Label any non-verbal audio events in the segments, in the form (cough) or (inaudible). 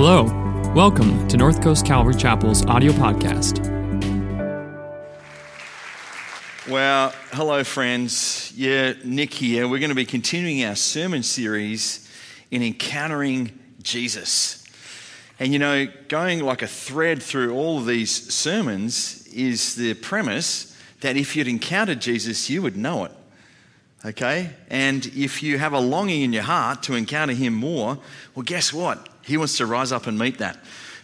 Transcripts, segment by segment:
Hello, welcome to North Coast Calvary Chapel's audio podcast. Well, hello, friends. Yeah, Nick here. We're going to be continuing our sermon series in encountering Jesus. And you know, going like a thread through all of these sermons is the premise that if you'd encountered Jesus, you would know it. Okay? And if you have a longing in your heart to encounter him more, well, guess what? He wants to rise up and meet that.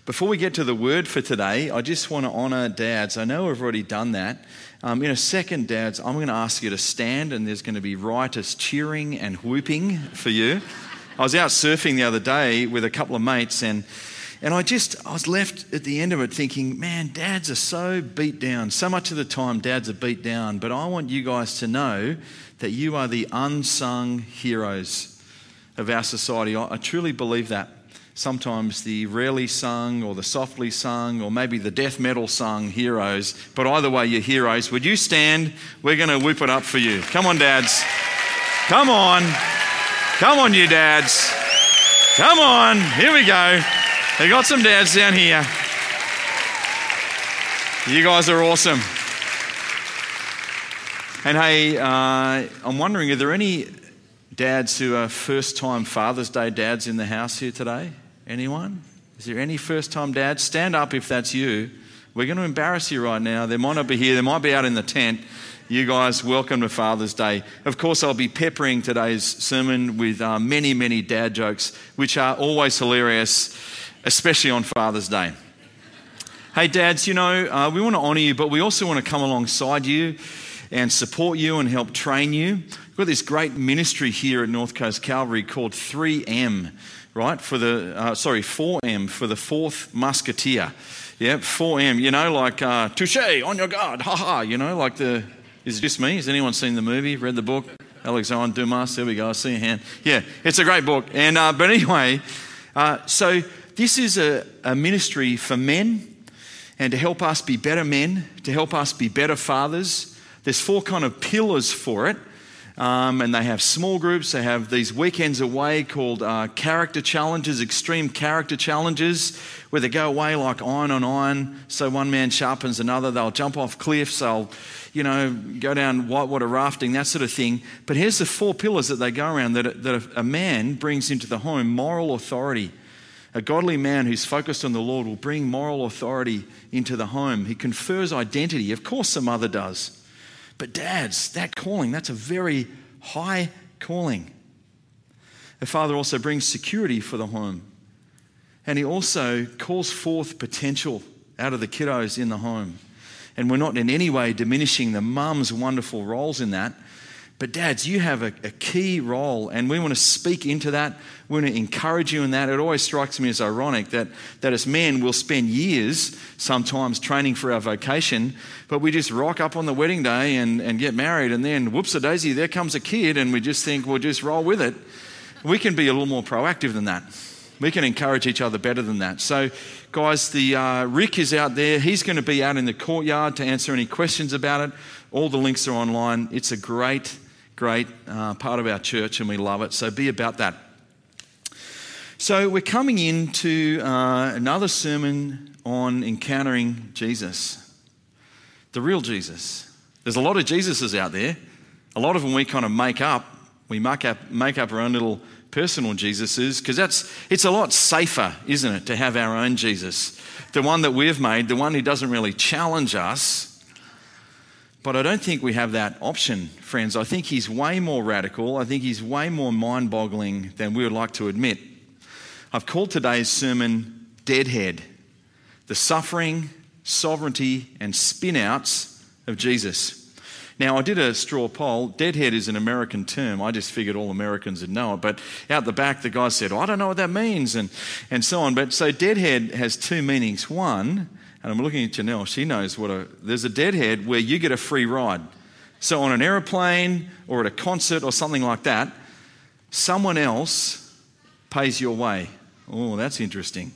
Before we get to the word for today, I just want to honour dads. I know we've already done that. Um, in a second, dads, I'm going to ask you to stand, and there's going to be riotous cheering and whooping for you. I was out surfing the other day with a couple of mates, and and I just I was left at the end of it thinking, man, dads are so beat down. So much of the time, dads are beat down. But I want you guys to know that you are the unsung heroes of our society. I, I truly believe that sometimes the rarely sung or the softly sung or maybe the death metal sung heroes. But either way, you're heroes. Would you stand? We're going to whip it up for you. Come on, dads. Come on. Come on, you dads. Come on. Here we go. We got some dads down here. You guys are awesome. And hey, uh, I'm wondering, are there any dads who are first time Father's Day dads in the house here today? Anyone? Is there any first time dads? Stand up if that's you. We're going to embarrass you right now. They might not be here, they might be out in the tent. You guys, welcome to Father's Day. Of course, I'll be peppering today's sermon with uh, many, many dad jokes, which are always hilarious, especially on Father's Day. Hey, dads, you know, uh, we want to honour you, but we also want to come alongside you and support you and help train you. We've got this great ministry here at North Coast Calvary called 3M right? For the, uh, sorry, 4M, for the fourth musketeer. Yeah, 4M, you know, like uh, touche, on your guard, ha ha, you know, like the, is it just me? Has anyone seen the movie, read the book? Alexandre Dumas, there we go, I see a hand. Yeah, it's a great book. And, uh, but anyway, uh, so this is a, a ministry for men and to help us be better men, to help us be better fathers. There's four kind of pillars for it. Um, and they have small groups. They have these weekends away called uh, character challenges, extreme character challenges, where they go away like iron on iron. So one man sharpens another. They'll jump off cliffs. They'll, you know, go down whitewater rafting, that sort of thing. But here's the four pillars that they go around that, that a man brings into the home moral authority. A godly man who's focused on the Lord will bring moral authority into the home. He confers identity. Of course, the mother does. But, dads, that calling, that's a very high calling. A father also brings security for the home. And he also calls forth potential out of the kiddos in the home. And we're not in any way diminishing the mum's wonderful roles in that. But, dads, you have a, a, key role, and we want to speak into that. We want to encourage you in that. It always strikes me as ironic that, that as men, we'll spend years sometimes training for our vocation, but we just rock up on the wedding day and, and get married, and then whoops a daisy, there comes a kid, and we just think we'll just roll with it. We can be a little more proactive than that. We can encourage each other better than that. So, guys, the uh, Rick is out there. He's going to be out in the courtyard to answer any questions about it. All the links are online. It's a great great uh, part of our church and we love it. So be about that. So we're coming into uh, another sermon on encountering Jesus, the real Jesus. There's a lot of Jesuses out there. A lot of them we kind of make up. We make up, make up our own little personal Jesuses because that's it's a lot safer, isn't it, to have our own Jesus, the one that we've made, the one who doesn't really challenge us but I don't think we have that option, friends. I think he's way more radical. I think he's way more mind boggling than we would like to admit. I've called today's sermon Deadhead the suffering, sovereignty, and spinouts of Jesus. Now, I did a straw poll. Deadhead is an American term. I just figured all Americans would know it. But out the back, the guy said, oh, I don't know what that means, and, and so on. But so, deadhead has two meanings. One, and I'm looking at Janelle, she knows what a, there's a deadhead where you get a free ride. So on an aeroplane or at a concert or something like that, someone else pays your way. Oh, that's interesting.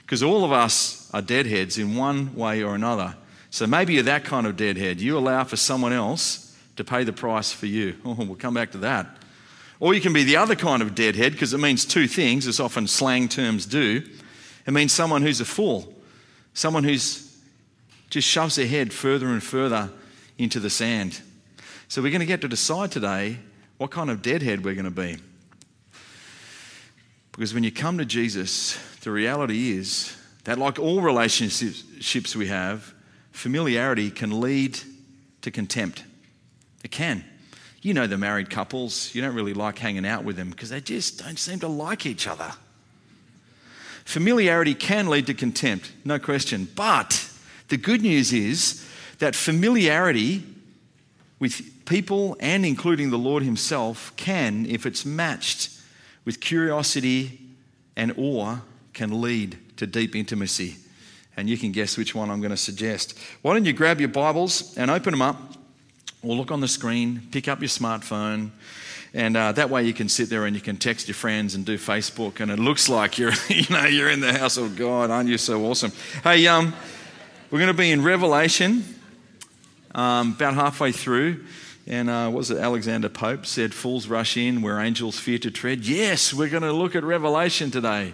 Because all of us are deadheads in one way or another. So maybe you're that kind of deadhead. You allow for someone else to pay the price for you. (laughs) Oh, we'll come back to that. Or you can be the other kind of deadhead because it means two things, as often slang terms do. It means someone who's a fool, someone who's just shoves their head further and further into the sand. So we're going to get to decide today what kind of deadhead we're going to be. Because when you come to Jesus, the reality is that, like all relationships we have, familiarity can lead to contempt. It can. You know the married couples, you don't really like hanging out with them because they just don't seem to like each other. Familiarity can lead to contempt, no question. But the good news is that familiarity with people and including the Lord Himself can, if it's matched with curiosity and awe, can lead to deep intimacy. And you can guess which one I'm going to suggest. Why don't you grab your Bibles and open them up, or look on the screen, pick up your smartphone, and uh, that way you can sit there and you can text your friends and do Facebook, and it looks like you're, (laughs) you know, you're in the house of God. Aren't you so awesome? Hey, um, we're going to be in Revelation, um, about halfway through. And uh, was it Alexander Pope said, Fools rush in where angels fear to tread? Yes, we're going to look at Revelation today.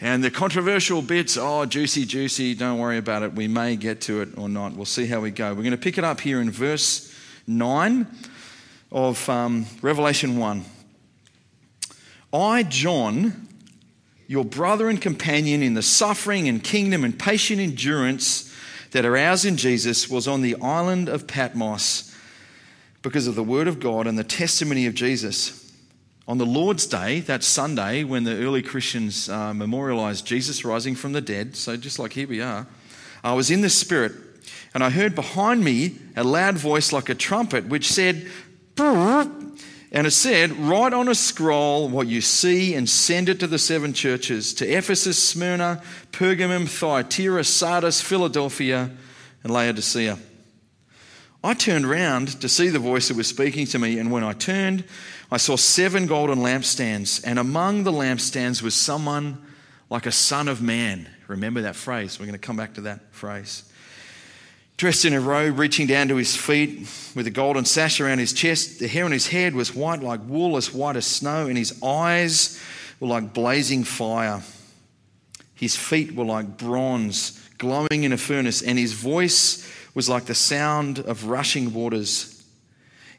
And the controversial bits, oh, juicy, juicy, don't worry about it. We may get to it or not. We'll see how we go. We're going to pick it up here in verse 9 of um, Revelation 1. I, John, your brother and companion in the suffering and kingdom and patient endurance that are ours in Jesus, was on the island of Patmos because of the word of God and the testimony of Jesus. On the Lord's Day, that Sunday, when the early Christians uh, memorialized Jesus rising from the dead, so just like here we are, I was in the Spirit, and I heard behind me a loud voice like a trumpet, which said, and it said, Write on a scroll what you see and send it to the seven churches to Ephesus, Smyrna, Pergamum, Thyatira, Sardis, Philadelphia, and Laodicea. I turned round to see the voice that was speaking to me, and when I turned, I saw seven golden lampstands, and among the lampstands was someone like a son of man. Remember that phrase. We're going to come back to that phrase. Dressed in a robe reaching down to his feet, with a golden sash around his chest. The hair on his head was white like wool, as white as snow, and his eyes were like blazing fire. His feet were like bronze, glowing in a furnace, and his voice was like the sound of rushing waters.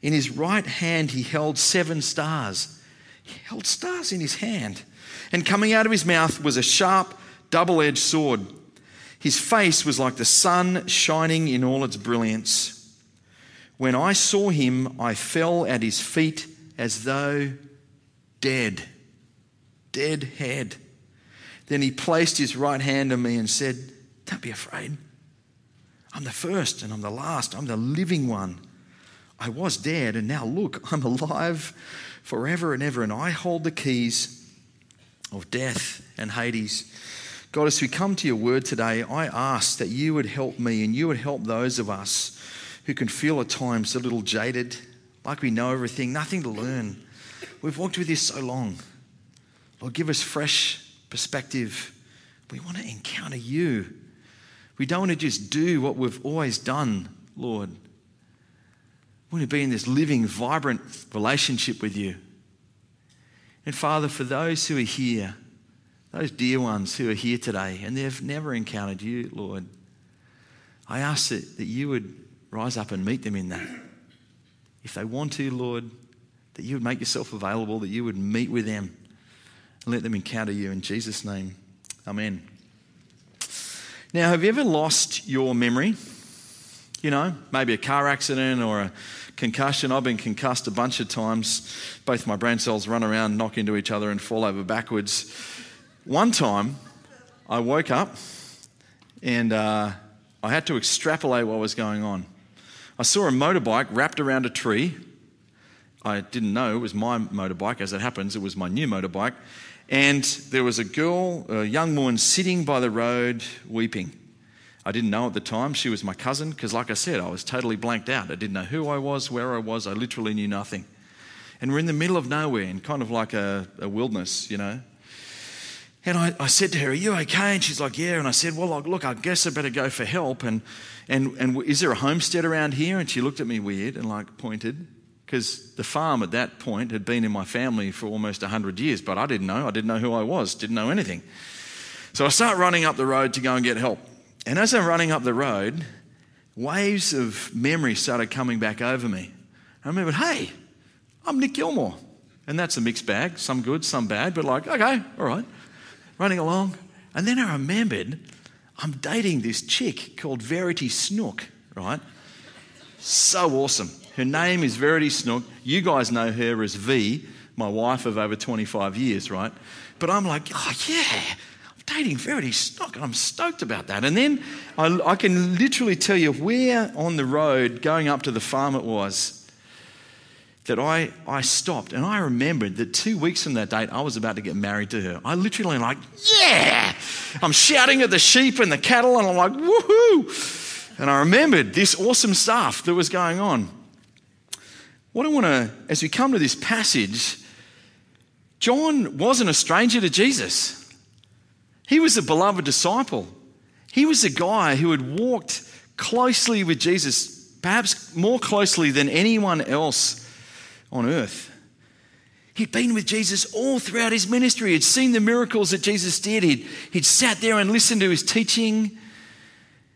In his right hand, he held seven stars. He held stars in his hand. And coming out of his mouth was a sharp, double edged sword. His face was like the sun shining in all its brilliance. When I saw him, I fell at his feet as though dead. Dead head. Then he placed his right hand on me and said, Don't be afraid. I'm the first and I'm the last. I'm the living one. I was dead, and now look, (laughs) I'm alive forever and ever, and I hold the keys of death and Hades. God, as we come to your word today, I ask that you would help me and you would help those of us who can feel at times a little jaded, like we know everything, nothing to learn. We've walked with you so long. Lord, give us fresh perspective. We want to encounter you. We don't want to just do what we've always done, Lord. We want to be in this living, vibrant relationship with you. And Father, for those who are here, those dear ones who are here today and they've never encountered you, Lord, I ask that, that you would rise up and meet them in that. If they want to, Lord, that you would make yourself available, that you would meet with them and let them encounter you. In Jesus' name, amen. Now, have you ever lost your memory? You know, maybe a car accident or a concussion. I've been concussed a bunch of times. Both my brain cells run around, knock into each other, and fall over backwards. One time, I woke up and uh, I had to extrapolate what was going on. I saw a motorbike wrapped around a tree. I didn't know it was my motorbike. As it happens, it was my new motorbike. And there was a girl, a young woman, sitting by the road weeping. I didn't know at the time she was my cousin because, like I said, I was totally blanked out. I didn't know who I was, where I was. I literally knew nothing. And we're in the middle of nowhere in kind of like a, a wilderness, you know. And I, I, said to her, Are you okay? And she's like, Yeah. And I said, Well, look, I guess I better go for help. And, and, and is there a homestead around here? And she looked at me weird and like pointed because the farm at that point had been in my family for almost 100 years, but I didn't know. I didn't know who I was, didn't know anything. So I start running up the road to go and get help. And as I'm running up the road, waves of memory started coming back over me. I remembered, hey, I'm Nick Gilmore. And that's a mixed bag, some good, some bad, but like, okay, all right, running along. And then I remembered I'm dating this chick called Verity Snook, right? So awesome. Her name is Verity Snook. You guys know her as V, my wife of over 25 years, right? But I'm like, oh, yeah, I'm dating Verity Snook. And I'm stoked about that. And then I, I can literally tell you where on the road going up to the farm it was that I, I stopped and I remembered that two weeks from that date, I was about to get married to her. I literally am like, yeah! I'm shouting at the sheep and the cattle and I'm like, woohoo! And I remembered this awesome stuff that was going on. What I want to, as we come to this passage, John wasn't a stranger to Jesus. He was a beloved disciple. He was a guy who had walked closely with Jesus, perhaps more closely than anyone else on earth. He'd been with Jesus all throughout his ministry. He'd seen the miracles that Jesus did. He'd, he'd sat there and listened to his teaching.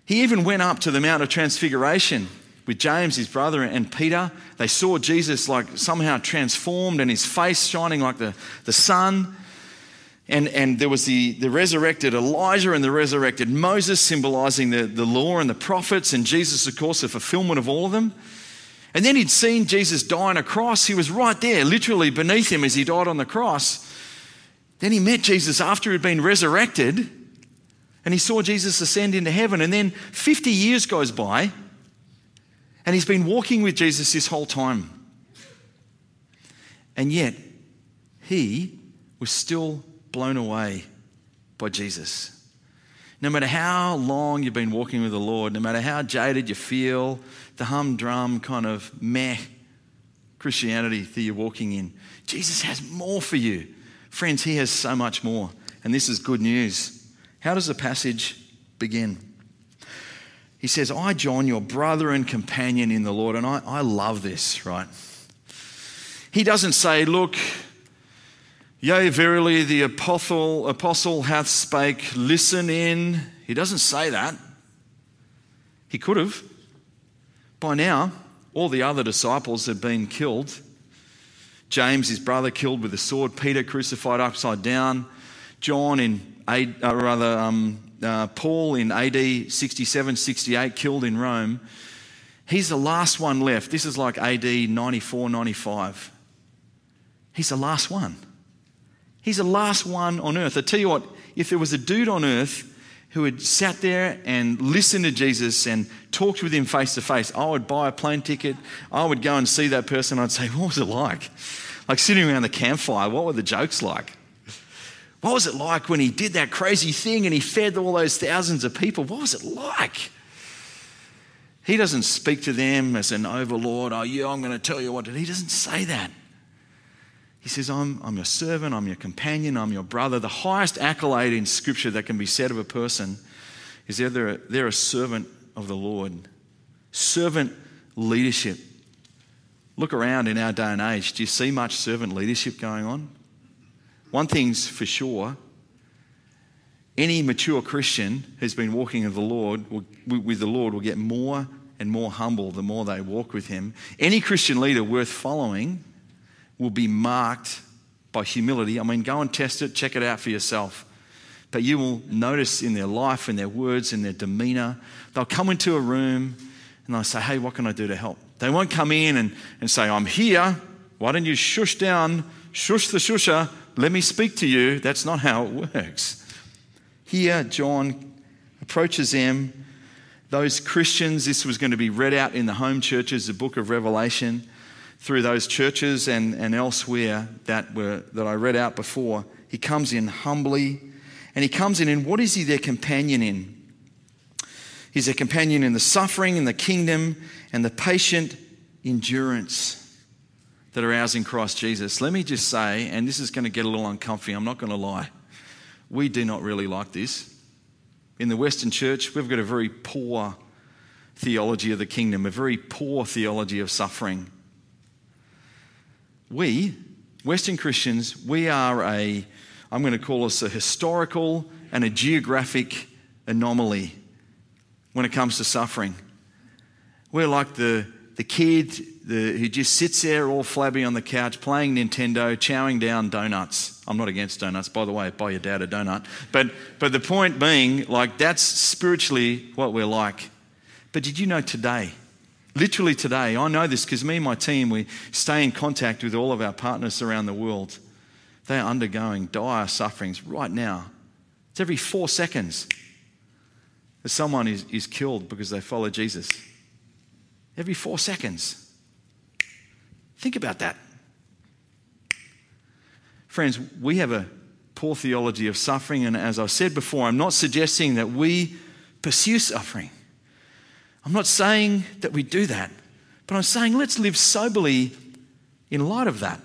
He even went up to the Mount of Transfiguration with James, his brother, and Peter. They saw Jesus like somehow transformed and his face shining like the, the sun. And, and there was the, the resurrected Elijah and the resurrected Moses, symbolizing the, the law and the prophets, and Jesus, of course, the fulfillment of all of them. And then he'd seen Jesus die on a cross. He was right there, literally beneath him as he died on the cross. Then he met Jesus after he'd been resurrected, and he saw Jesus ascend into heaven. And then 50 years goes by, and he's been walking with Jesus this whole time. And yet, he was still blown away by Jesus. No matter how long you've been walking with the Lord, no matter how jaded you feel, the humdrum kind of meh Christianity that you're walking in, Jesus has more for you. Friends, He has so much more. And this is good news. How does the passage begin? He says, I, John, your brother and companion in the Lord. And I, I love this, right? He doesn't say, Look, Yea, verily, the apostle, apostle hath spake, listen in. He doesn't say that. He could have. By now, all the other disciples had been killed. James, his brother, killed with a sword. Peter crucified upside down. John in, uh, rather, um, uh, Paul in AD 67, 68, killed in Rome. He's the last one left. This is like AD 94, 95. He's the last one. He's the last one on earth. I tell you what, if there was a dude on earth who had sat there and listened to Jesus and talked with him face to face, I would buy a plane ticket. I would go and see that person. I'd say, What was it like? Like sitting around the campfire, what were the jokes like? What was it like when he did that crazy thing and he fed all those thousands of people? What was it like? He doesn't speak to them as an overlord. Oh, yeah, I'm going to tell you what. He doesn't say that. He says, I'm, I'm your servant, I'm your companion, I'm your brother. The highest accolade in Scripture that can be said of a person is that they're a, they're a servant of the Lord. Servant leadership. Look around in our day and age. Do you see much servant leadership going on? One thing's for sure any mature Christian who's been walking with the Lord will, with the Lord will get more and more humble the more they walk with Him. Any Christian leader worth following will be marked by humility. I mean, go and test it, check it out for yourself. But you will notice in their life, in their words, in their demeanor, they'll come into a room and they'll say, Hey, what can I do to help? They won't come in and, and say, I'm here. Why don't you shush down, shush the shusher, let me speak to you? That's not how it works. Here, John approaches them. Those Christians, this was going to be read out in the home churches, the book of Revelation through those churches and, and elsewhere that, were, that I read out before. He comes in humbly, and he comes in, and what is he their companion in? He's a companion in the suffering, in the kingdom, and the patient endurance that are ours in Christ Jesus. Let me just say, and this is going to get a little uncomfy, I'm not going to lie. We do not really like this. In the Western church, we've got a very poor theology of the kingdom, a very poor theology of suffering we, Western Christians, we are a, I'm going to call us a historical and a geographic anomaly when it comes to suffering. We're like the, the kid the, who just sits there all flabby on the couch playing Nintendo, chowing down donuts. I'm not against donuts, by the way, buy your dad a donut. But, but the point being, like, that's spiritually what we're like. But did you know today, literally today, I know this because me and my team, we stay in contact with all of our partners around the world. They are undergoing dire sufferings right now. It's every four seconds that someone is, is killed because they follow Jesus. Every four seconds. Think about that. Friends, we have a poor theology of suffering, and as I said before, I'm not suggesting that we pursue suffering. I'm not saying that we do that, but I'm saying let's live soberly in light of that.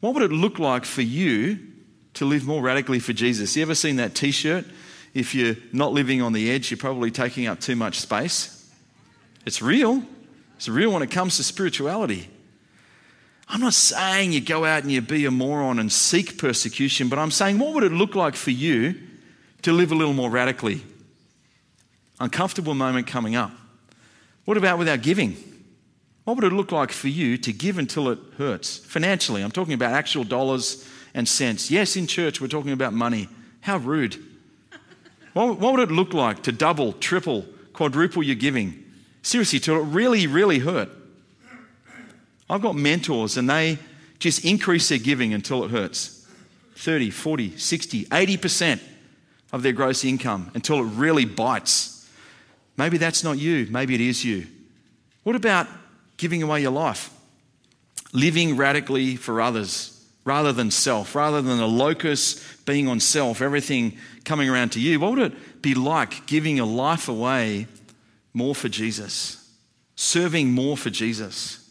What would it look like for you to live more radically for Jesus? You ever seen that t shirt? If you're not living on the edge, you're probably taking up too much space. It's real. It's real when it comes to spirituality. I'm not saying you go out and you be a moron and seek persecution, but I'm saying what would it look like for you to live a little more radically? Uncomfortable moment coming up. What about with our giving? What would it look like for you to give until it hurts? Financially, I'm talking about actual dollars and cents. Yes, in church, we're talking about money. How rude. What, what would it look like to double, triple, quadruple your giving? Seriously, till it really, really hurt. I've got mentors and they just increase their giving until it hurts 30, 40, 60, 80% of their gross income until it really bites. Maybe that's not you, maybe it is you. What about giving away your life? Living radically for others rather than self, rather than a locus being on self, everything coming around to you. What would it be like giving your life away more for Jesus, serving more for Jesus?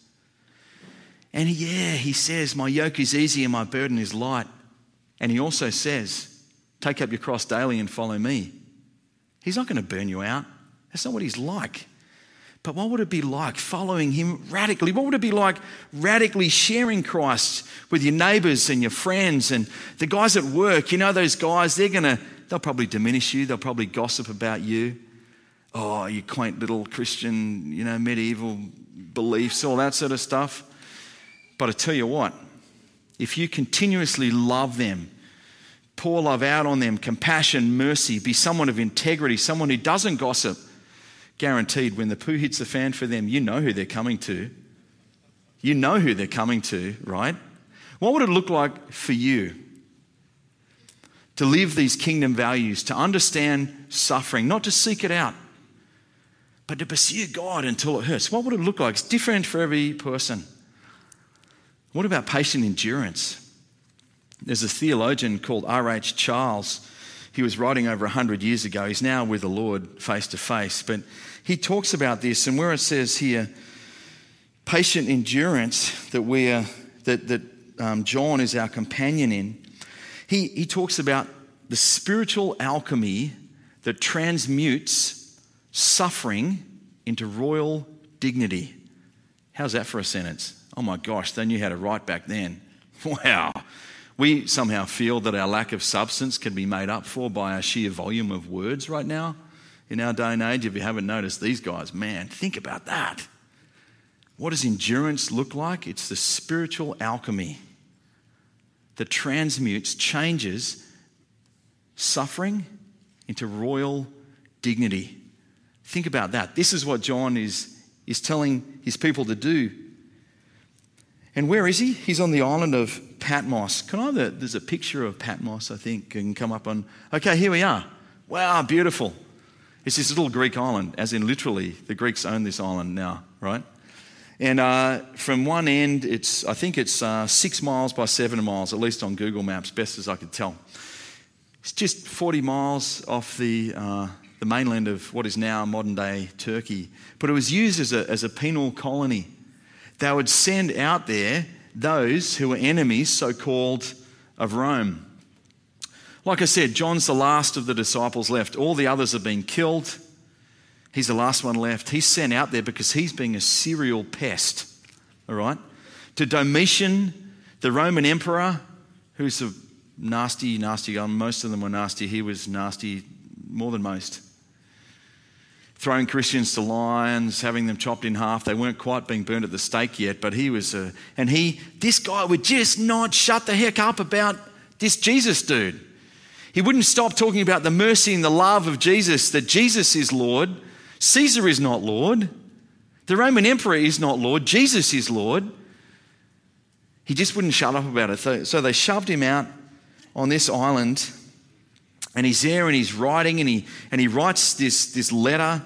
And yeah, he says, My yoke is easy and my burden is light. And he also says, Take up your cross daily and follow me. He's not going to burn you out. That's not what he's like. But what would it be like following him radically? What would it be like radically sharing Christ with your neighbors and your friends and the guys at work? You know, those guys, they're going to, they'll probably diminish you, they'll probably gossip about you. Oh, you quaint little Christian, you know, medieval beliefs, all that sort of stuff. But I tell you what, if you continuously love them, pour love out on them, compassion, mercy, be someone of integrity, someone who doesn't gossip, guaranteed when the poo hits the fan for them, you know who they're coming to. You know who they're coming to, right? What would it look like for you to live these kingdom values, to understand suffering, not to seek it out, but to pursue God until it hurts? What would it look like? It's different for every person. What about patient endurance? There's a theologian called R.H. Charles. He was writing over 100 years ago. He's now with the Lord face to face. But he talks about this, and where it says here, patient endurance that, we are, that, that um, John is our companion in, he, he talks about the spiritual alchemy that transmutes suffering into royal dignity. How's that for a sentence? Oh my gosh, they knew how to write back then. (laughs) Wow. We somehow feel that our lack of substance can be made up for by our sheer volume of words right now. In our day and age, if you haven't noticed, these guys, man, think about that. What does endurance look like? It's the spiritual alchemy that transmutes, changes suffering into royal dignity. Think about that. This is what John is, is telling his people to do and where is he? He's on the island of Patmos. Can I, there's a picture of Patmos, I think, can come up on. Okay, here we are. Wow, beautiful. It's this little Greek island, as in literally, the Greeks own this island now, right? And uh, from one end, it's I think it's uh, six miles by seven miles, at least on Google Maps, best as I could tell. It's just 40 miles off the, uh, the mainland of what is now modern day Turkey. But it was used as a, as a penal colony they would send out there those who were enemies, so called, of Rome. Like I said, John's the last of the disciples left. All the others have been killed. He's the last one left. He's sent out there because he's being a serial pest, all right? To Domitian, the Roman emperor, who's a nasty, nasty guy. Most of them were nasty. He was nasty more than most. Throwing Christians to lions, having them chopped in half. They weren't quite being burned at the stake yet, but he was, a, and he, this guy would just not shut the heck up about this Jesus dude. He wouldn't stop talking about the mercy and the love of Jesus, that Jesus is Lord, Caesar is not Lord, the Roman emperor is not Lord, Jesus is Lord. He just wouldn't shut up about it. So, they shoved him out on this island, and he's there and he's writing, and he, and he writes this, this letter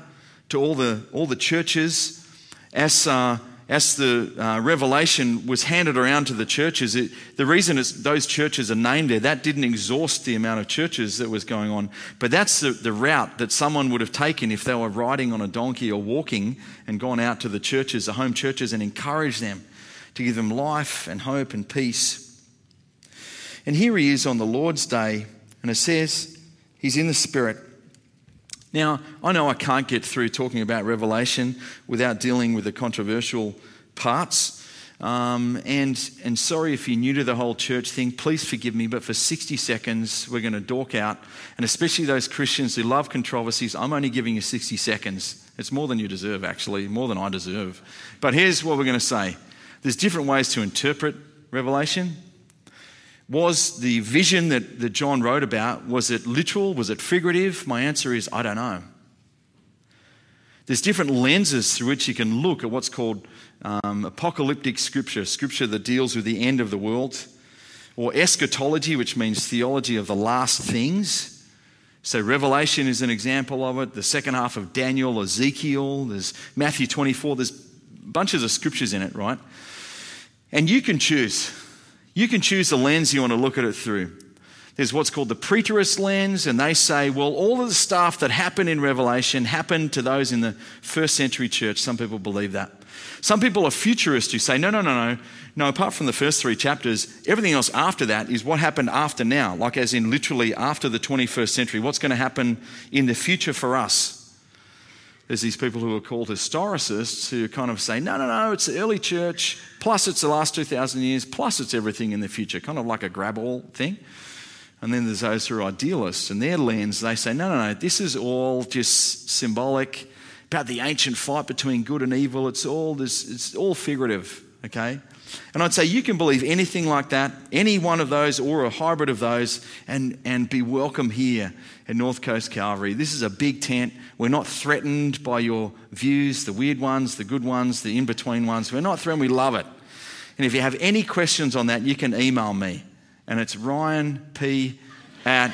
to all the, all the churches as, uh, as the uh, revelation was handed around to the churches. It, the reason those churches are named there, that didn't exhaust the amount of churches that was going on, but that's the, the route that someone would have taken if they were riding on a donkey or walking and gone out to the churches, the home churches, and encouraged them to give them life and hope and peace. And here he is on the Lord's day, and it says he's in the Spirit. Now, I know I can't get through talking about Revelation without dealing with the controversial parts. Um, and, and sorry if you're new to the whole church thing, please forgive me, but for 60 seconds, we're going to dork out. And especially those Christians who love controversies, I'm only giving you 60 seconds. It's more than you deserve, actually, more than I deserve. But here's what we're going to say there's different ways to interpret Revelation. Was the vision that, that John wrote about, was it literal? Was it figurative? My answer is I don't know. There's different lenses through which you can look at what's called um, apocalyptic scripture, scripture that deals with the end of the world, or eschatology, which means theology of the last things. So, Revelation is an example of it. The second half of Daniel, Ezekiel, there's Matthew 24, there's bunches of scriptures in it, right? And you can choose. You can choose the lens you want to look at it through. There's what's called the preterist lens, and they say, well, all of the stuff that happened in Revelation happened to those in the first century church. Some people believe that. Some people are futurists who say, no, no, no, no. No, apart from the first three chapters, everything else after that is what happened after now, like as in literally after the 21st century. What's going to happen in the future for us? There's these people who are called historicists who kind of say, no, no, no, it's the early church, plus it's the last 2,000 years, plus it's everything in the future, kind of like a grab all thing. And then there's those who are idealists, and their lens, they say, no, no, no, this is all just symbolic about the ancient fight between good and evil. It's all, this, it's all figurative, okay? And I'd say you can believe anything like that, any one of those or a hybrid of those, and, and be welcome here at North Coast Calvary. This is a big tent. We're not threatened by your views, the weird ones, the good ones, the in between ones. We're not threatened. We love it. And if you have any questions on that, you can email me. And it's Ryan P at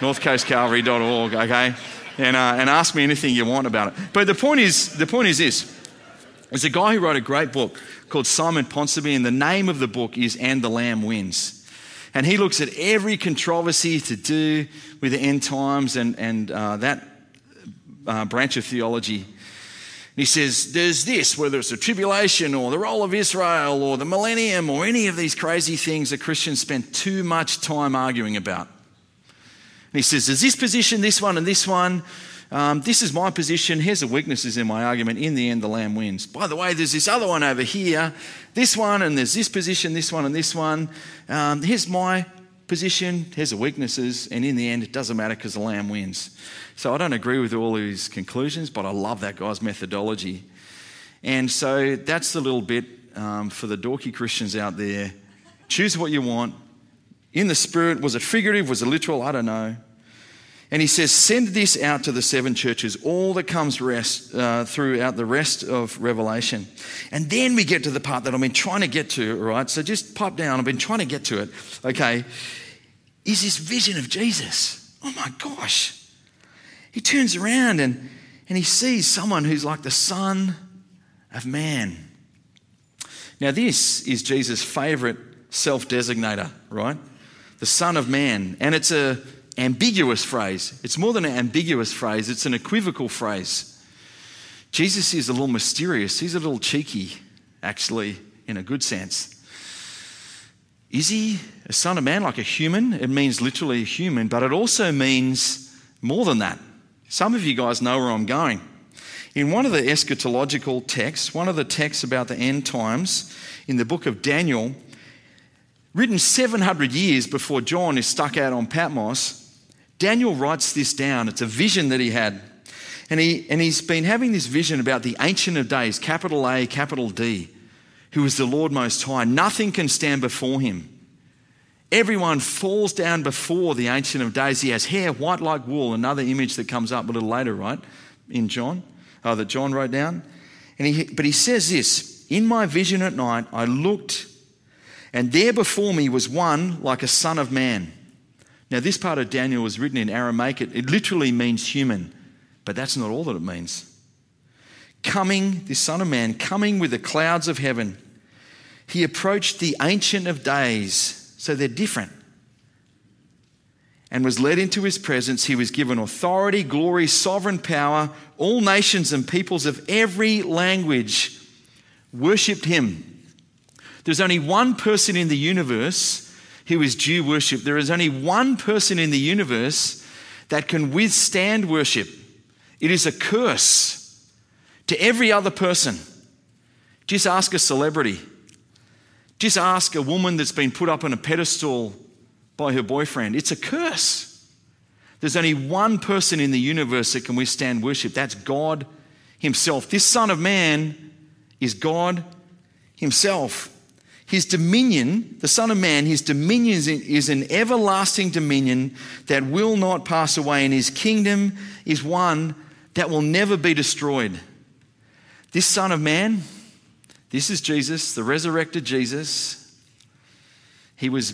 northcoastcalvary.org, okay? And, uh, and ask me anything you want about it. But the point is, the point is this. There's a guy who wrote a great book called Simon Ponsonby, and the name of the book is And the Lamb Wins. And he looks at every controversy to do with the end times and, and uh, that uh, branch of theology. And he says, There's this, whether it's the tribulation or the role of Israel or the millennium or any of these crazy things that Christians spend too much time arguing about. And he says, There's this position, this one, and this one. Um, this is my position. Here's the weaknesses in my argument. In the end, the lamb wins. By the way, there's this other one over here, this one, and there's this position, this one, and this one. Um, here's my position. Here's the weaknesses. And in the end, it doesn't matter because the lamb wins. So I don't agree with all his conclusions, but I love that guy's methodology. And so that's the little bit um, for the dorky Christians out there. Choose what you want. In the spirit, was it figurative? Was it literal? I don't know. And he says, Send this out to the seven churches, all that comes rest, uh, throughout the rest of Revelation. And then we get to the part that I've been trying to get to, right? So just pipe down. I've been trying to get to it, okay? Is this vision of Jesus. Oh my gosh. He turns around and, and he sees someone who's like the Son of Man. Now, this is Jesus' favorite self designator, right? The Son of Man. And it's a ambiguous phrase. It's more than an ambiguous phrase, it's an equivocal phrase. Jesus is a little mysterious. He's a little cheeky, actually, in a good sense. Is he a son of man, like a human? It means literally a human, but it also means more than that. Some of you guys know where I'm going. In one of the eschatological texts, one of the texts about the end times, in the book of Daniel, written 700 years before John is stuck out on Patmos, Daniel writes this down. It's a vision that he had. And, he, and he's been having this vision about the Ancient of Days, capital A, capital D, who is the Lord Most High. Nothing can stand before him. Everyone falls down before the Ancient of Days. He has hair white like wool, another image that comes up a little later, right, in John, uh, that John wrote down. And he, but he says this In my vision at night, I looked, and there before me was one like a son of man. Now, this part of Daniel was written in Aramaic. It, it literally means human, but that's not all that it means. Coming, this Son of Man, coming with the clouds of heaven, he approached the Ancient of Days, so they're different, and was led into his presence. He was given authority, glory, sovereign power. All nations and peoples of every language worshipped him. There's only one person in the universe who is due worship. There is only one person in the universe that can withstand worship. It is a curse to every other person. Just ask a celebrity. Just ask a woman that's been put up on a pedestal by her boyfriend. It's a curse. There's only one person in the universe that can withstand worship. That's God Himself. This Son of Man is God Himself. His dominion, the Son of Man, his dominion is an everlasting dominion that will not pass away, and his kingdom is one that will never be destroyed. This Son of Man, this is Jesus, the resurrected Jesus. He was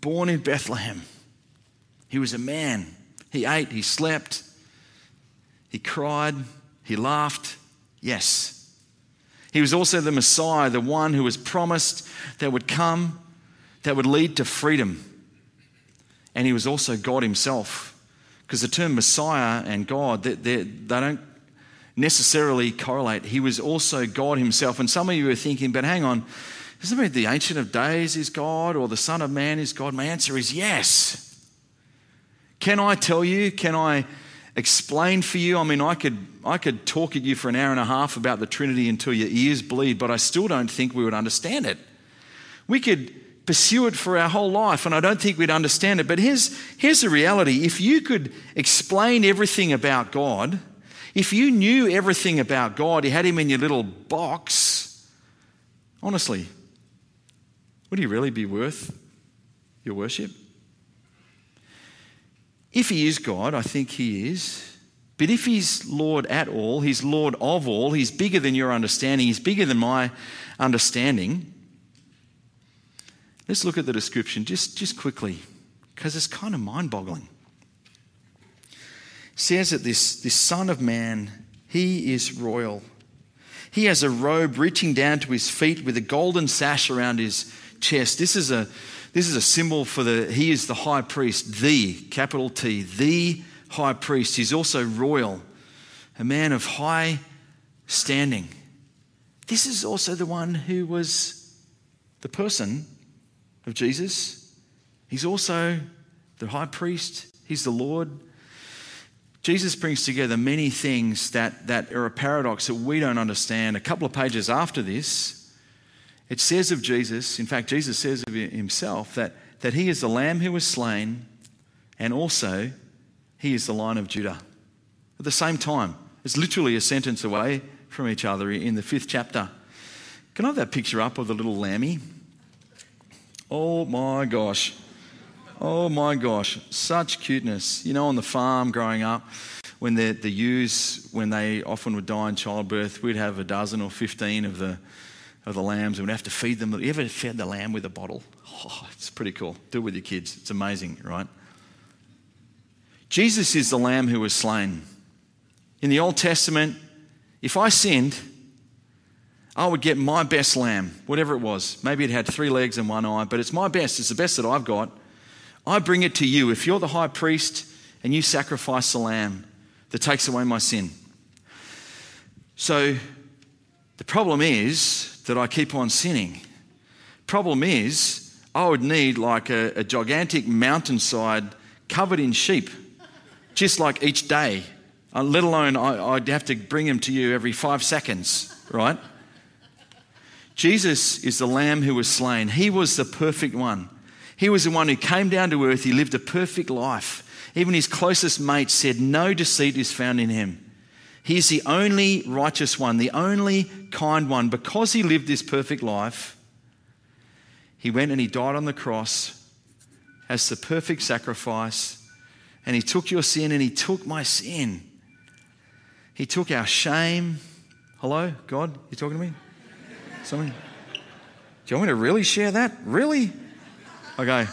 born in Bethlehem. He was a man. He ate, he slept, he cried, he laughed. Yes, he was also the Messiah, the one who was promised that would come, that would lead to freedom. And he was also God himself. Because the term Messiah and God, they, they, they don't necessarily correlate. He was also God himself. And some of you are thinking, but hang on, doesn't mean the Ancient of Days is God or the Son of Man is God? My answer is yes. Can I tell you, can I explain for you. I mean, I could, I could talk at you for an hour and a half about the Trinity until your ears bleed, but I still don't think we would understand it. We could pursue it for our whole life, and I don't think we'd understand it. But here's, here's the reality if you could explain everything about God, if you knew everything about God, you had Him in your little box, honestly, would He really be worth your worship? If he is God, I think he is. But if he's Lord at all, he's Lord of all, he's bigger than your understanding, he's bigger than my understanding. Let's look at the description just, just quickly, because it's kind of mind boggling. says that this, this Son of Man, he is royal. He has a robe reaching down to his feet with a golden sash around his chest. This is a this is a symbol for the, he is the high priest, the, capital T, the high priest. He's also royal, a man of high standing. This is also the one who was the person of Jesus. He's also the high priest, he's the Lord. Jesus brings together many things that, that are a paradox that we don't understand. A couple of pages after this, it says of Jesus, in fact, Jesus says of himself that, that he is the lamb who was slain and also he is the lion of Judah. At the same time, it's literally a sentence away from each other in the fifth chapter. Can I have that picture up of the little lammy? Oh my gosh. Oh my gosh. Such cuteness. You know, on the farm growing up, when the, the ewes, when they often would die in childbirth, we'd have a dozen or 15 of the of the lambs and we'd have to feed them. Have You ever fed the lamb with a bottle? Oh, it's pretty cool. Do it with your kids. It's amazing, right? Jesus is the lamb who was slain. In the Old Testament, if I sinned, I would get my best lamb, whatever it was. Maybe it had three legs and one eye, but it's my best. It's the best that I've got. I bring it to you. If you're the high priest and you sacrifice the lamb that takes away my sin. So the problem is that I keep on sinning. Problem is, I would need like a, a gigantic mountainside covered in sheep, just like each day, uh, let alone I, I'd have to bring them to you every five seconds, right? Jesus is the lamb who was slain. He was the perfect one. He was the one who came down to earth. He lived a perfect life. Even his closest mates said, No deceit is found in him. He's the only righteous one, the only kind one. Because he lived this perfect life, he went and he died on the cross as the perfect sacrifice. And he took your sin and he took my sin. He took our shame. Hello, God? You talking to me? Something? Do you want me to really share that? Really? Okay.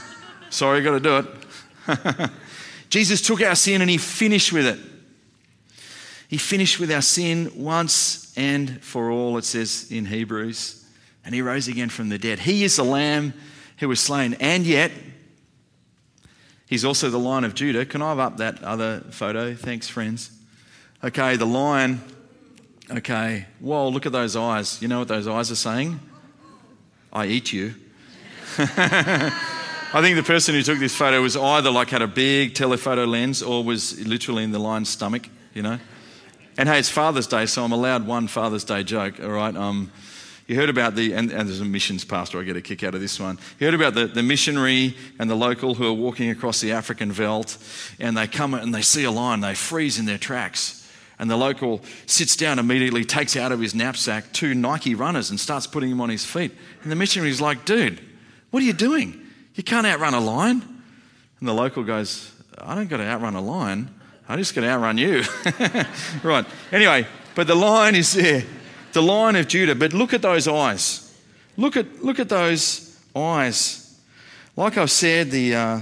Sorry, got to do it. (laughs) Jesus took our sin and he finished with it. He finished with our sin once and for all, it says in Hebrews. And he rose again from the dead. He is the lamb who was slain. And yet, he's also the lion of Judah. Can I have up that other photo? Thanks, friends. Okay, the lion. Okay, whoa, look at those eyes. You know what those eyes are saying? I eat you. (laughs) I think the person who took this photo was either like had a big telephoto lens or was literally in the lion's stomach, you know. And hey, it's Father's Day, so I'm allowed one Father's Day joke, all right? Um, you heard about the, and, and, there's a missions pastor, I get a kick out of this one. You heard about the, the missionary and the local who are walking across the African veldt, and they come and they see a lion, they freeze in their tracks. And the local sits down immediately, takes out of his knapsack two Nike runners and starts putting them on his feet. And the missionary's like, dude, what are you doing? You can't outrun a lion. And the local goes, I don't got to outrun a lion. I just going to outrun you. (laughs) right. Anyway, but the lion is there, the lion of Judah. But look at those eyes. Look at, look at those eyes. Like I've said, the, uh,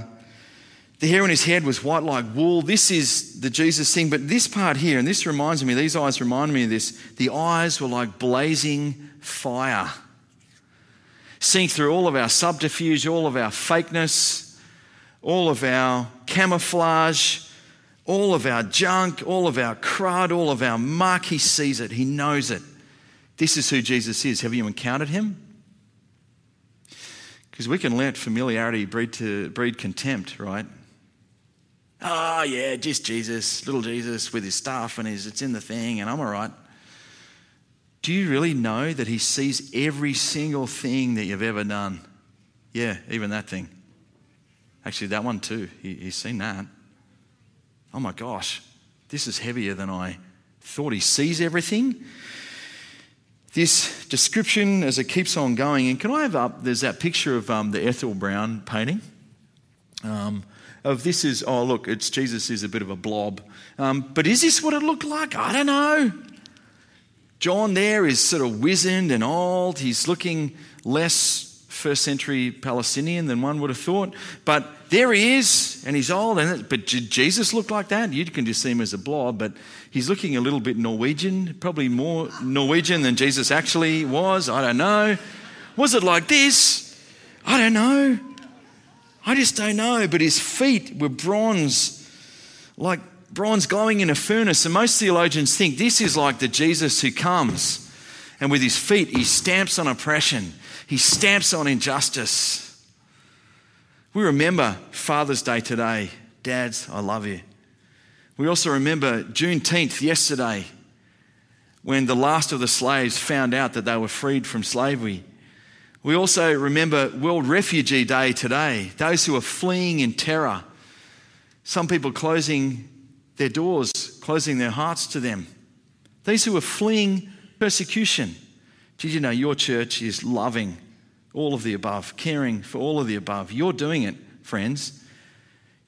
the hair on his head was white like wool. This is the Jesus thing. But this part here, and this reminds me, these eyes remind me of this. The eyes were like blazing fire. Seeing through all of our subterfuge, all of our fakeness, all of our camouflage, all of our junk, all of our crud, all of our muck. He sees it, he knows it. This is who Jesus is. Have you encountered him? Because we can let familiarity breed, to, breed contempt, right? Oh, yeah, just Jesus, little Jesus with his stuff and his, it's in the thing, and I'm all right. Do you really know that he sees every single thing that you've ever done? Yeah, even that thing. Actually, that one too. He, he's seen that. Oh my gosh, this is heavier than I thought. He sees everything. This description, as it keeps on going, and can I have up? There's that picture of um, the Ethel Brown painting. Um, of this is, oh, look, it's Jesus is a bit of a blob. Um, but is this what it looked like? I don't know. John there is sort of wizened and old. He's looking less first century Palestinian than one would have thought. But there he is, and he's old. And but did Jesus look like that? You can just see him as a blob, but he's looking a little bit Norwegian, probably more Norwegian than Jesus actually was. I don't know. Was it like this? I don't know. I just don't know. But his feet were bronze, like bronze glowing in a furnace. And most theologians think this is like the Jesus who comes. And with his feet, he stamps on oppression, he stamps on injustice. We remember Father's Day today. Dads, I love you. We also remember Juneteenth yesterday when the last of the slaves found out that they were freed from slavery. We also remember World Refugee Day today, those who are fleeing in terror. Some people closing their doors, closing their hearts to them. These who are fleeing persecution. Did you know your church is loving all of the above, caring for all of the above? You're doing it, friends.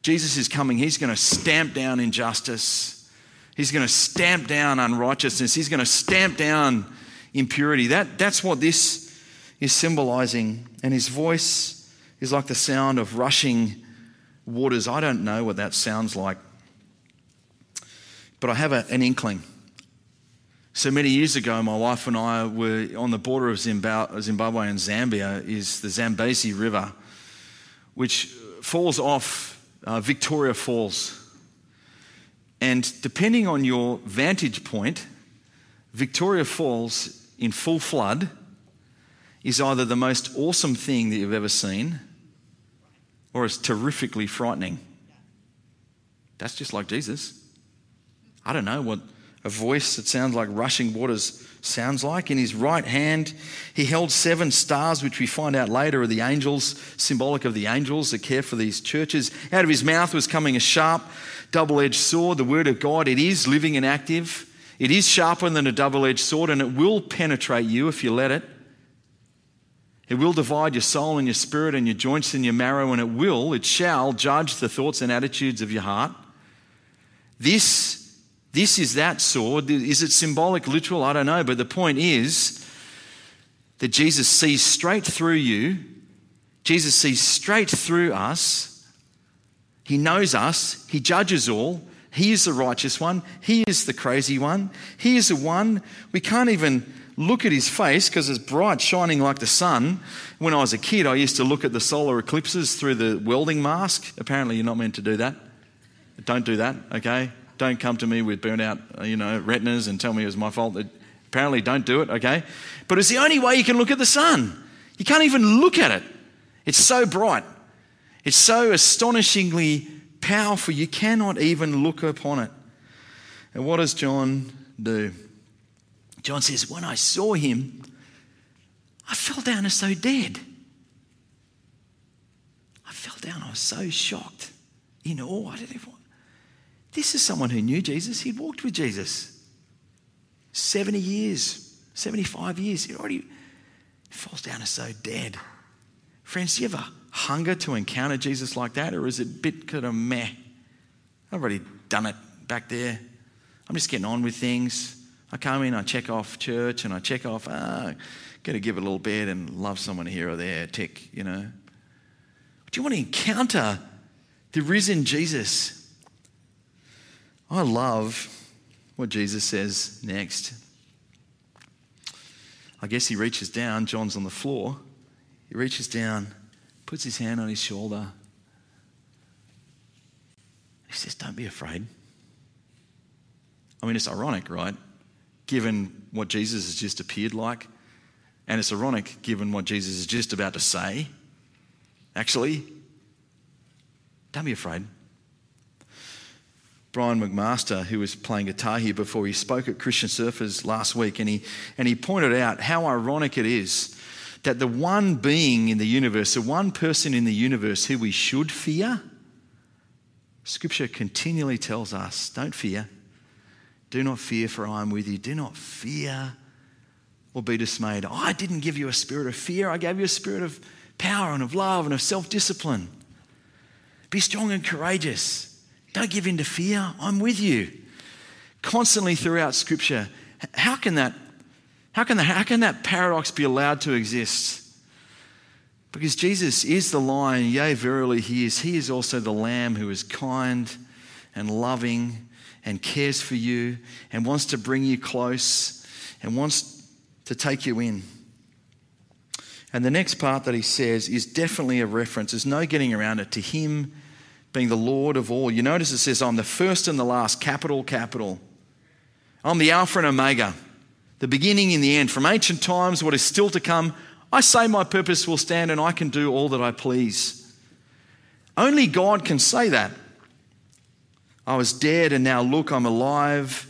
Jesus is coming. He's going to stamp down injustice. He's going to stamp down unrighteousness. He's going to stamp down impurity. That, that's what this is symbolizing. And his voice is like the sound of rushing waters. I don't know what that sounds like, but I have a, an inkling. So many years ago, my wife and I were on the border of Zimbabwe and Zambia, is the Zambezi River, which falls off uh, Victoria Falls. And depending on your vantage point, Victoria Falls in full flood is either the most awesome thing that you've ever seen or it's terrifically frightening. That's just like Jesus. I don't know what a voice that sounds like rushing waters sounds like. In his right hand, he held seven stars, which we find out later are the angels, symbolic of the angels that care for these churches. Out of his mouth was coming a sharp, double edged sword, the word of God. It is living and active. It is sharper than a double edged sword, and it will penetrate you if you let it. It will divide your soul and your spirit and your joints and your marrow, and it will, it shall judge the thoughts and attitudes of your heart. This, this is that sword. Is it symbolic, literal? I don't know. But the point is that Jesus sees straight through you. Jesus sees straight through us. He knows us. He judges all. He is the righteous one. He is the crazy one. He is the one we can't even look at his face because it's bright, shining like the sun. When I was a kid, I used to look at the solar eclipses through the welding mask. Apparently, you're not meant to do that. Don't do that, okay? Don't come to me with burnt out, uh, you know, retinas and tell me it was my fault. Apparently, don't do it, okay? But it's the only way you can look at the sun. You can't even look at it. It's so bright. It's so astonishingly powerful. You cannot even look upon it. And what does John do? John says, When I saw him, I fell down as though dead. I fell down. I was so shocked, in awe. I didn't even. This is someone who knew Jesus. He'd walked with Jesus 70 years, 75 years. He already falls down as though dead. Friends, do you ever hunger to encounter Jesus like that, or is it a bit kind of meh? I've already done it back there. I'm just getting on with things. I come in, I check off church, and I check off, ah, got to give a little bit and love someone here or there, tick, you know. Do you want to encounter the risen Jesus? I love what Jesus says next. I guess he reaches down, John's on the floor. He reaches down, puts his hand on his shoulder. He says, Don't be afraid. I mean, it's ironic, right? given what Jesus has just appeared like. And it's ironic given what Jesus is just about to say. Actually, don't be afraid. Brian McMaster, who was playing guitar here before, he spoke at Christian Surfers last week and he, and he pointed out how ironic it is that the one being in the universe, the one person in the universe who we should fear, Scripture continually tells us don't fear. Do not fear, for I am with you. Do not fear or be dismayed. I didn't give you a spirit of fear, I gave you a spirit of power and of love and of self discipline. Be strong and courageous. Don't give in to fear. I'm with you. Constantly throughout Scripture, how can that, how can that, how can that paradox be allowed to exist? Because Jesus is the lion, yea, verily, he is. He is also the lamb who is kind and loving and cares for you and wants to bring you close and wants to take you in. And the next part that he says is definitely a reference. There's no getting around it to him being the Lord of all. You notice it says, I'm the first and the last, capital, capital. I'm the Alpha and Omega, the beginning and the end. From ancient times, what is still to come, I say my purpose will stand and I can do all that I please. Only God can say that. I was dead and now look, I'm alive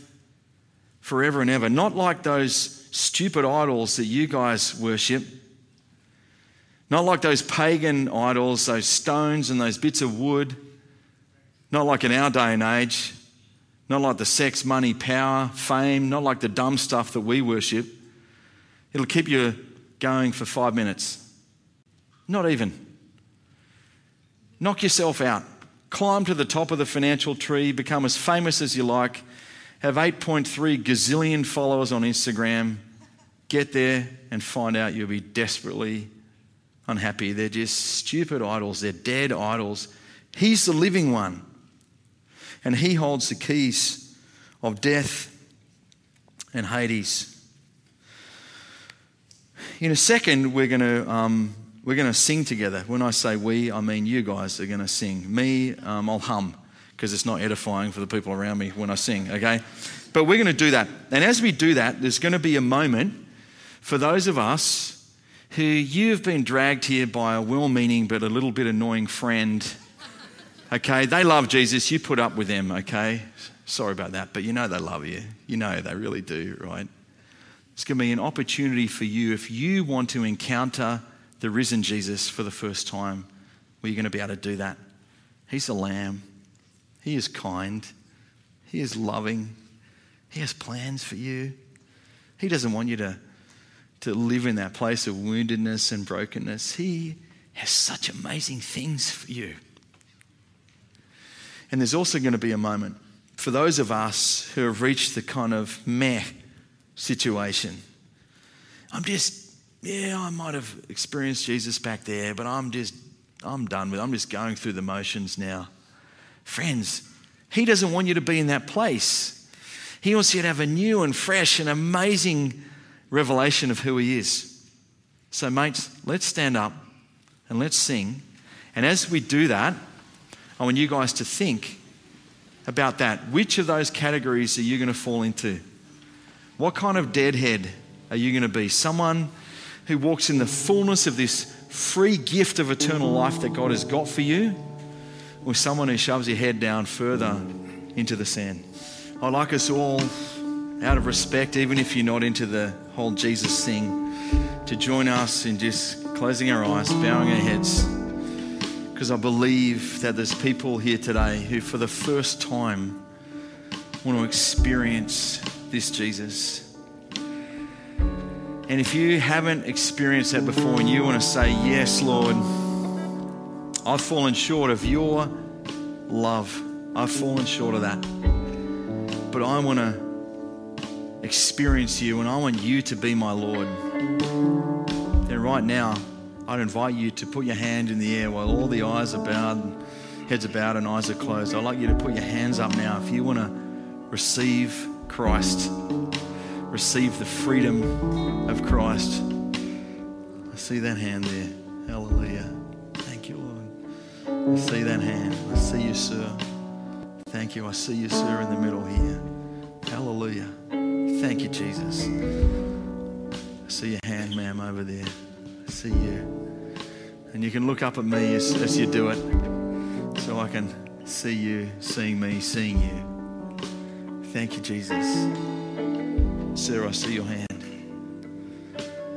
forever and ever. Not like those stupid idols that you guys worship. Not like those pagan idols, those stones and those bits of wood. Not like in our day and age. Not like the sex, money, power, fame. Not like the dumb stuff that we worship. It'll keep you going for five minutes. Not even. Knock yourself out climb to the top of the financial tree, become as famous as you like, have 8.3 gazillion followers on Instagram, get there and find out you'll be desperately unhappy. They're just stupid idols, they're dead idols. He's the living one, and He holds the keys of death and Hades. In a second, we're going to um, we're going to sing together. When I say we, I mean you guys are going to sing. Me, um, I'll hum because it's not edifying for the people around me when I sing, okay? But we're going to do that. And as we do that, there's going to be a moment for those of us who you've been dragged here by a well meaning but a little bit annoying friend Okay, they love Jesus. You put up with them, okay? Sorry about that, but you know they love you. You know they really do, right? It's going to be an opportunity for you if you want to encounter the risen Jesus for the first time, where you're going to be able to do that. He's a Lamb, He is kind, He is loving, He has plans for you. He doesn't want you to, to live in that place of woundedness and brokenness. He has such amazing things for you. And there's also going to be a moment for those of us who have reached the kind of meh situation. I'm just, yeah, I might have experienced Jesus back there, but I'm just, I'm done with it. I'm just going through the motions now. Friends, He doesn't want you to be in that place. He wants you to have a new and fresh and amazing revelation of who He is. So, mates, let's stand up and let's sing. And as we do that, I want you guys to think about that. Which of those categories are you going to fall into? What kind of deadhead are you going to be? Someone who walks in the fullness of this free gift of eternal life that God has got for you, or someone who shoves your head down further into the sand? I'd like us all, out of respect, even if you're not into the whole Jesus thing, to join us in just closing our eyes, bowing our heads. Because I believe that there's people here today who, for the first time, want to experience this Jesus. And if you haven't experienced that before and you want to say, Yes, Lord, I've fallen short of your love, I've fallen short of that. But I want to experience you and I want you to be my Lord. Then, right now, I'd invite you to put your hand in the air while all the eyes are bowed, heads are bowed, and eyes are closed. I'd like you to put your hands up now if you want to receive Christ, receive the freedom of Christ. I see that hand there. Hallelujah. Thank you, Lord. I see that hand. I see you, sir. Thank you. I see you, sir, in the middle here. Hallelujah. Thank you, Jesus. I see your hand, ma'am, over there. See you. And you can look up at me as, as you do it so I can see you, seeing me, seeing you. Thank you, Jesus. Sir, I see your hand.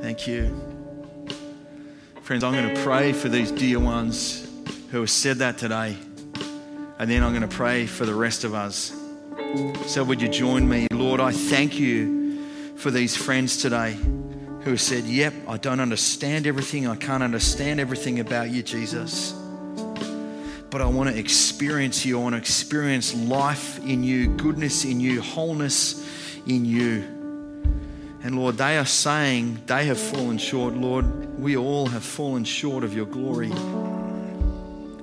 Thank you. Friends, I'm going to pray for these dear ones who have said that today. And then I'm going to pray for the rest of us. So, would you join me? Lord, I thank you for these friends today who have said, Yep, I don't understand everything. I can't understand everything about you, Jesus. But I want to experience you. I want to experience life in you, goodness in you, wholeness in you. And Lord, they are saying they have fallen short. Lord, we all have fallen short of your glory.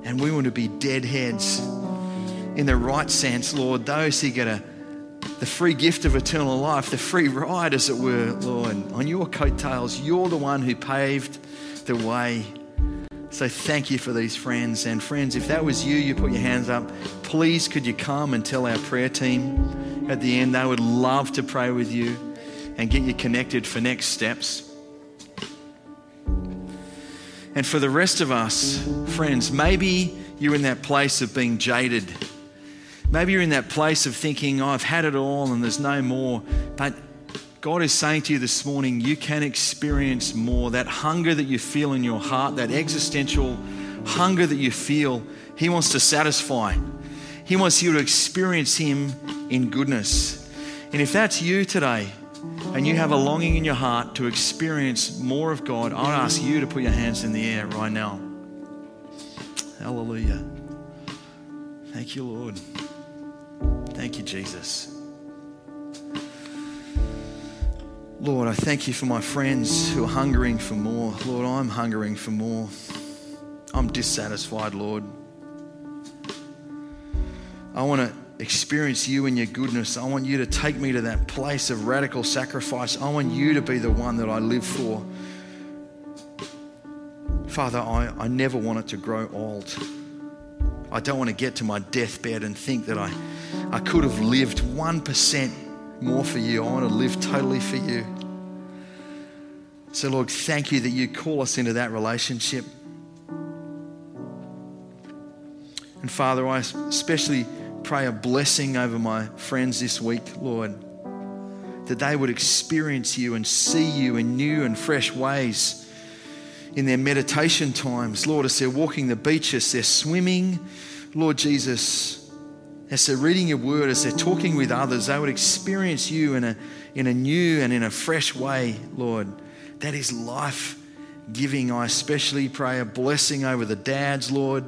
And we want to be deadheads in the right sense, Lord, those who get a the free gift of eternal life, the free ride, as it were, Lord. On your coattails, you're the one who paved the way. So thank you for these friends. And friends, if that was you, you put your hands up. Please, could you come and tell our prayer team at the end? They would love to pray with you and get you connected for next steps. And for the rest of us, friends, maybe you're in that place of being jaded Maybe you're in that place of thinking, oh, I've had it all and there's no more. But God is saying to you this morning, you can experience more. That hunger that you feel in your heart, that existential hunger that you feel, He wants to satisfy. He wants you to experience Him in goodness. And if that's you today, and you have a longing in your heart to experience more of God, I'd ask you to put your hands in the air right now. Hallelujah. Thank you, Lord. Thank you, Jesus. Lord, I thank you for my friends who are hungering for more. Lord, I'm hungering for more. I'm dissatisfied, Lord. I want to experience you and your goodness. I want you to take me to that place of radical sacrifice. I want you to be the one that I live for. Father, I, I never want it to grow old. I don't want to get to my deathbed and think that I, I could have lived 1% more for you. I want to live totally for you. So, Lord, thank you that you call us into that relationship. And Father, I especially pray a blessing over my friends this week, Lord, that they would experience you and see you in new and fresh ways in their meditation times. Lord, as they're walking the beach, as they're swimming, Lord Jesus, as they're reading your word, as they're talking with others, they would experience you in a, in a new and in a fresh way, Lord. That is life giving. I especially pray a blessing over the dads, Lord.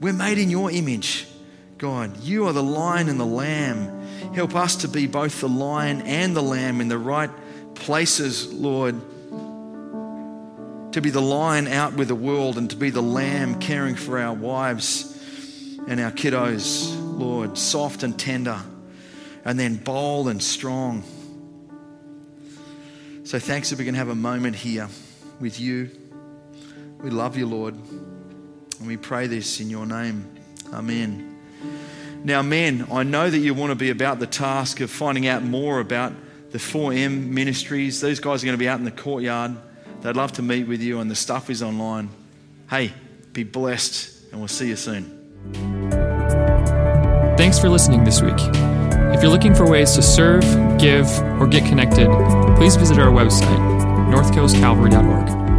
We're made in your image, God. You are the lion and the lamb. Help us to be both the lion and the lamb in the right places, Lord. To be the lion out with the world and to be the lamb caring for our wives and our kiddos, Lord. Soft and tender, and then bold and strong. So thanks that we can have a moment here with you. We love you, Lord. And we pray this in your name. Amen. Now, men, I know that you want to be about the task of finding out more about the 4M ministries. These guys are going to be out in the courtyard. They'd love to meet with you, and the stuff is online. Hey, be blessed, and we'll see you soon. Thanks for listening this week. If you're looking for ways to serve, give, or get connected, please visit our website, northcoastcalvary.org.